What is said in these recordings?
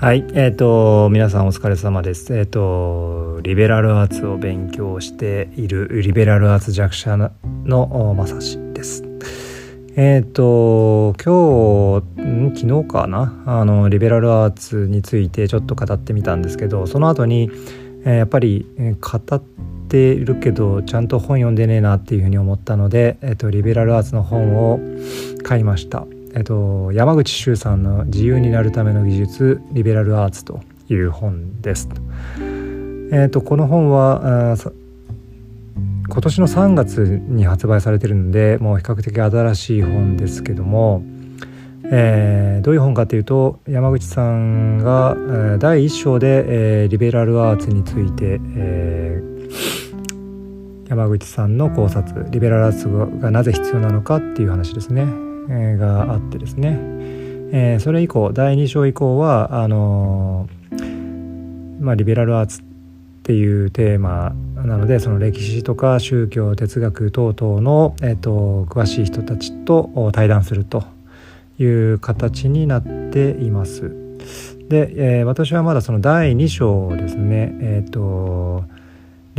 はい、えっ、と皆さんお疲れ様です。えっ、とリベラルアーツを勉強しているリベラルアーツ弱者のまさしです。えっ、と今日昨日かな？あのリベラルアーツについてちょっと語ってみたんですけど、その後に、えやっぱり語ってるけどちゃんと本読んでねえなっていうふうに思ったので、えっ、とリベラルアーツの本を買いました。えっと、山口周さんの「自由になるための技術リベラルアーツ」という本です。えっと、この本はあ今年の3月に発売されてるのでもう比較的新しい本ですけども、えーどういう本かというと山口さんが、第1章で、えーリベラルアーツについて、えー山口さんの考察リベラルアーツがなぜ必要なのかっていう話ですね、えがあってですね、えーそれ以降第2章以降はあのーまあ、リベラルアーツっていうテーマなのでその歴史とか宗教哲学等々の、えー、と詳しい人たちと対談するという形になっています。で、えー私はまだその第2章ですねえっ、と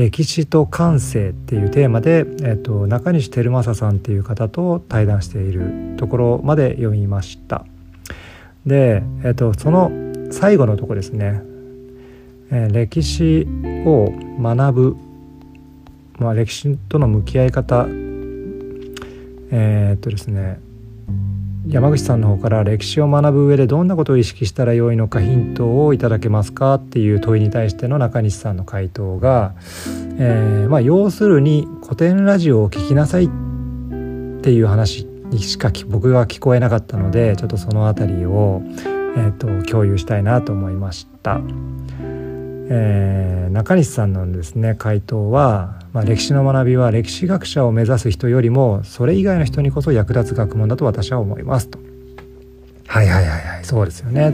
歴史と感性っていうテーマで、えー、と中西照正さんっていう方と対談しているところまで読みました。で、えー、とその最後のとこですね、えー歴史を学ぶ、まあ、歴史との向き合い方えーっとですね山口さんの方から歴史を学ぶ上でどんなことを意識したらよいのかヒントをいただけますかっていう問いに対しての中西さんの回答が、えーまあ、要するに古典ラジオを聞きなさいっていう話にしか僕が聞こえなかったのでちょっとその辺りを、えー、と共有したいなと思いました。えー中西さんのですね回答は、まあ、歴史の学びは歴史学者を目指す人よりもそれ以外の人にこそ役立つ学問だと私は思いますと。はいはいはいはいそうですよね。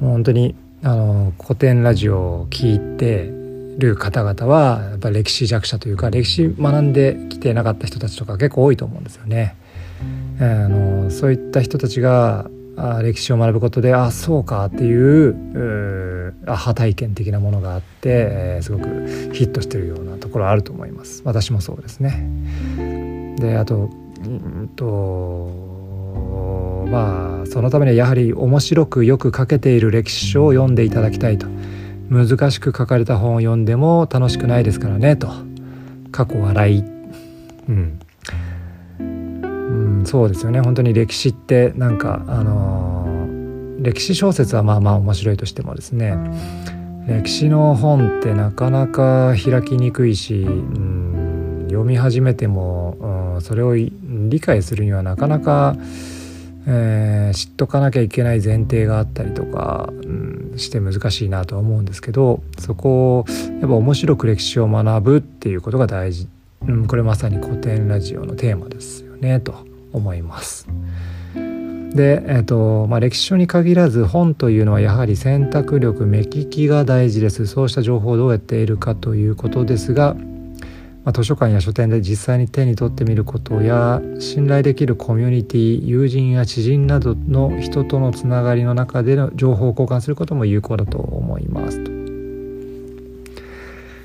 もう本当にあの古典ラジオを聞いてる方々はやっぱ歴史弱者というか歴史学んできてなかった人たちとか結構多いと思うんですよね。えーあのそういった人たちがあ歴史を学ぶことであそうかっていううアハ体験的なものがあって、えーすごくヒットしてるようなところあると思います。私もそうですね。であとうんとまあそのためにはやはり面白くよく書けている歴史書を読んでいただきたいと。難しく書かれた本を読んでも楽しくないですからねと。過去笑い。うん、そうですよね。本当に歴史ってなんかあのー歴史小説はまあまあ面白いとしてもですね歴史の本ってなかなか開きにくいし、うん、読み始めても、うん、それを理解するにはなかなか、えー知っとかなきゃいけない前提があったりとか、うん、して難しいなとは思うんですけどそこをやっぱ面白く歴史を学ぶっていうことが大事、うん、これまさに古典ラジオのテーマですよねと。思います。で、えっとまあ、歴史書に限らず本というのはやはり選択力目利きが大事ですそうした情報をどうやって得るかということですが、まあ、図書館や書店で実際に手に取ってみることや信頼できるコミュニティ友人や知人などの人とのつながりの中での情報を交換することも有効だと思いますと。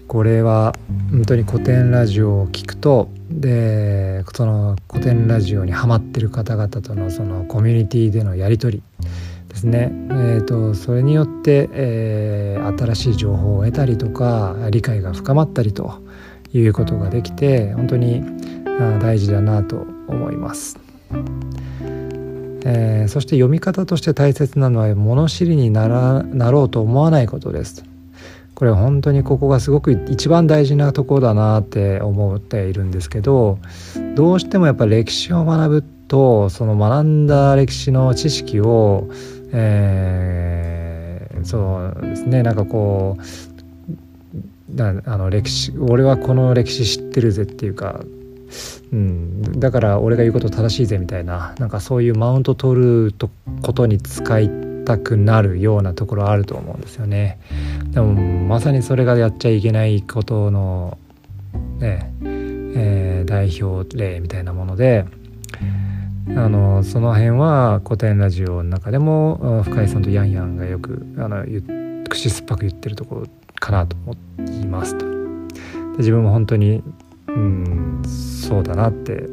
これは本当に古典ラジオを聞くとでその古典ラジオにハマってる方々とのそのコミュニティでのやり取りですね、えー、とそれによって、えー新しい情報を得たりとか理解が深まったりということができて本当にあ大事だなと思います。えーそして読み方として大切なのは物知りにならなろうと思わないことです。これ本当にここがすごく一番大事なところだなって思っているんですけどどうしてもやっぱ歴史を学ぶとその学んだ歴史の知識を、えーそうですねなんかこうあの歴史俺はこの歴史知ってるぜっていうか、うん、だから俺が言うこと正しいぜみたいななんかそういうマウント取るとことに使いたくなるようなところあると思うんですよね。でもまさにそれがやっちゃいけないことのね、えー代表例みたいなものであのその辺は古典ラジオの中でも深井さんとヤンヤンがよくあの口酸っぱく言ってるところかなと思いますと。自分も本当にうんそうだなって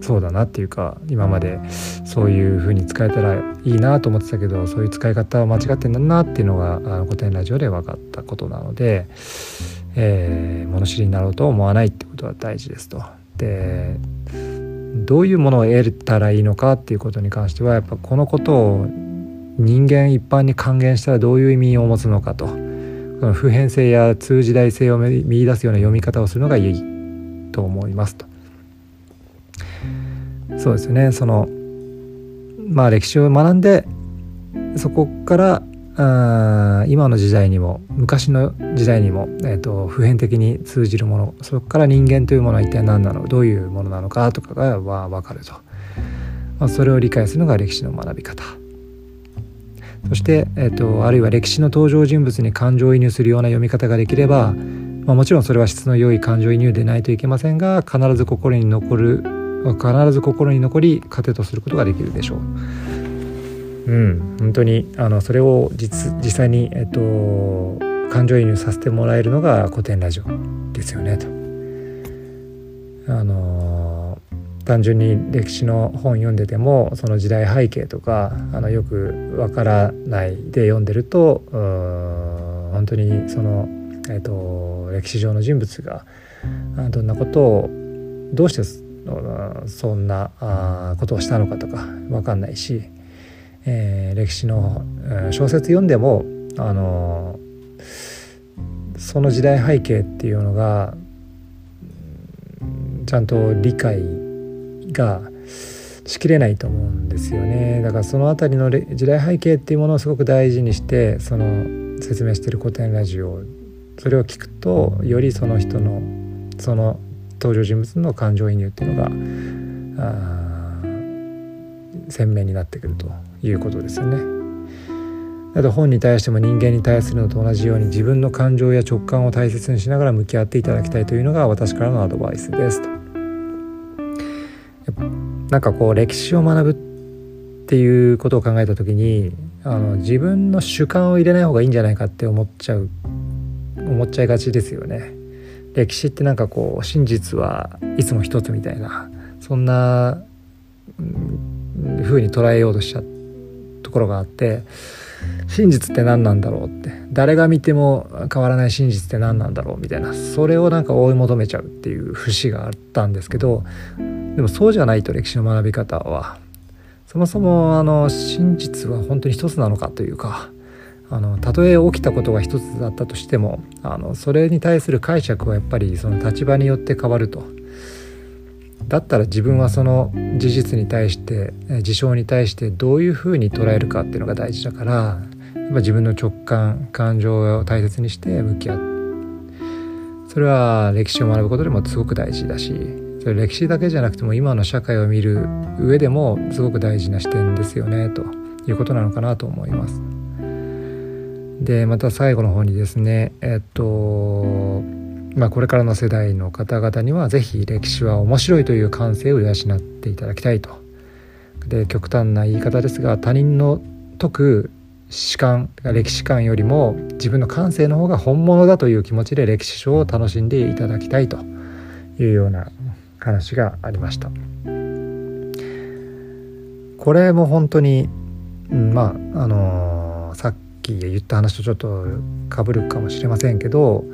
そうだなっていうか今までそういう風に使えたらいいなと思ってたけどそういう使い方は間違ってんだなっていうのがあの古典ラジオで分かったことなので、えー、物知りになろうと思わないってことは大事ですと。でどういうものを得たらいいのかっていうことに関してはやっぱこのことを人間一般に還元したらどういう意味を持つのかと。の普遍性や通時代性を見出すような読み方をするのがいいと思いますと。そうですよね。そのまあ歴史を学んでそこからあ今の時代にも昔の時代にも、えーと、普遍的に通じるものそこから人間というものは一体何なのどういうものなのかとかが分かると、まあ、それを理解するのが歴史の学び方。そして、えーと、あるいは歴史の登場人物に感情移入するような読み方ができれば、まあ、もちろんそれは質の良い感情移入でないといけませんが必ず心に残る必ず心に残り糧とすることができるでしょう。うん、本当にあのそれを実実際に、えっと、感情移入させてもらえるのが古典ラジオですよねと。あの単純に歴史の本読んでてもその時代背景とかあのよくわからないで読んでると本当にその、えーと、歴史上の人物がどんなことをどうしてそんなことをしたのかとか分かんないし、えー、歴史の小説読んでもあのその時代背景っていうのがちゃんと理解がしきれないと思うんですよね。だからその辺りの時代背景っていうものをすごく大事にしてその説明してる古典ラジオそれを聞くとよりその人のその登場人物の感情移入っていうのが鮮明になってくるということですよね。あと本に対しても人間に対するのと同じように自分の感情や直感を大切にしながら向き合っていただきたいというのが私からのアドバイスですと。なんかこう歴史を学ぶっていうことを考えた時にあの自分の主観を入れない方がいいんじゃないかって思っちゃう思っちゃいがちですよね。歴史ってなんかこう真実はいつも一つみたいなそんな風に捉えようとしちゃうところがあって真実って何なんだろうって。誰が見ても変わらない真実って何なんだろうみたいなそれをなんか追い求めちゃうっていう節があったんですけどでもそうじゃないと歴史の学び方はそもそもあの真実は本当に一つなのかというかあのたとえ起きたことが一つだったとしてもあのそれに対する解釈はやっぱりその立場によって変わると。だったら自分はその事実に対して事象に対してどういうふうに捉えるかっていうのが大事だからやっぱ自分の直感感情を大切にして向き合うそれは歴史を学ぶことでもすごく大事だしそれ歴史だけじゃなくても今の社会を見る上でもすごく大事な視点ですよねということなのかなと思います。でまた最後の方にですねえっとまあ、これからの世代の方々には是非歴史は面白いという感性を養っていただきたいと。で極端な言い方ですが他人の解く史観歴史観よりも自分の感性の方が本物だという気持ちで歴史書を楽しんでいただきたいというような話がありました。これも本当に、まああのー、さき言った話とちょっとかぶるかもしれませんけど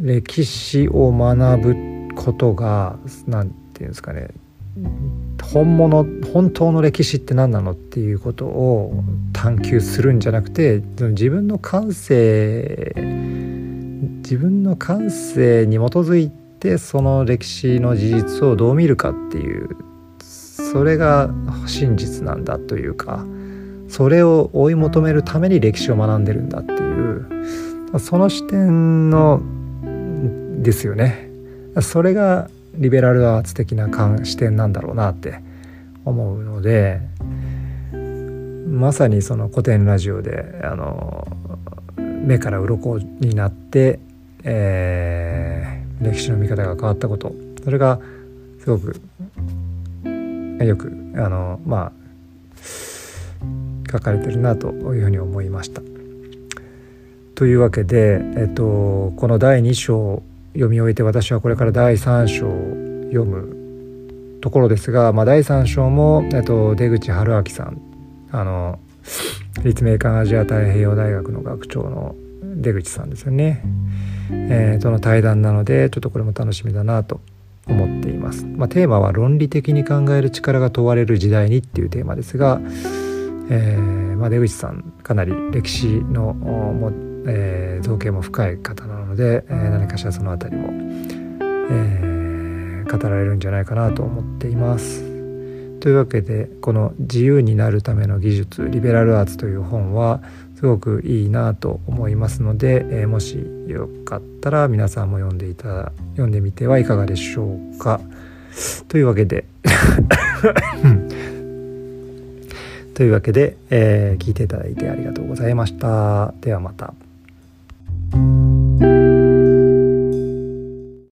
歴史を学ぶことが何て言うんですかね本物本当の歴史って何なのっていうことを探求するんじゃなくて自分の感性自分の感性に基づいてその歴史の事実をどう見るかっていうそれが真実なんだというかそれを追い求めるために歴史を学んでるんだっていうその視点のですよね。それがリベラルアーツ的な視点なんだろうなって思うのでまさにその古典ラジオであの目から鱗になって、えー、歴史の見方が変わったこと。それがすごくよくあのまあ書かれてるなというふうに思いました。というわけで、えっと、この第2章読み終えて私はこれから第3章を読むところですが、まあ、第3章も、えっと、出口春明さんあの立命館アジア太平洋大学の学長の出口さんですよね、えー、との対談なのでちょっとこれも楽しみだなと思っています。まあ、テーマは論理的に考える力が問われる時代にっていうテーマですが、えー、まあ、出口さんかなり歴史のも、えー、造形も深い方なので、えー、何かしらその辺りも、え語られるんじゃないかなと思っています。というわけでこの「自由になるための技術リベラルアーツ」という本はすごくいいなと思いますので、えー、もしよかったら皆さんも読んでいた読んでみてはいかがでしょうか。というわけでというわけで、えー、聞いていただいてありがとうございました。ではまた。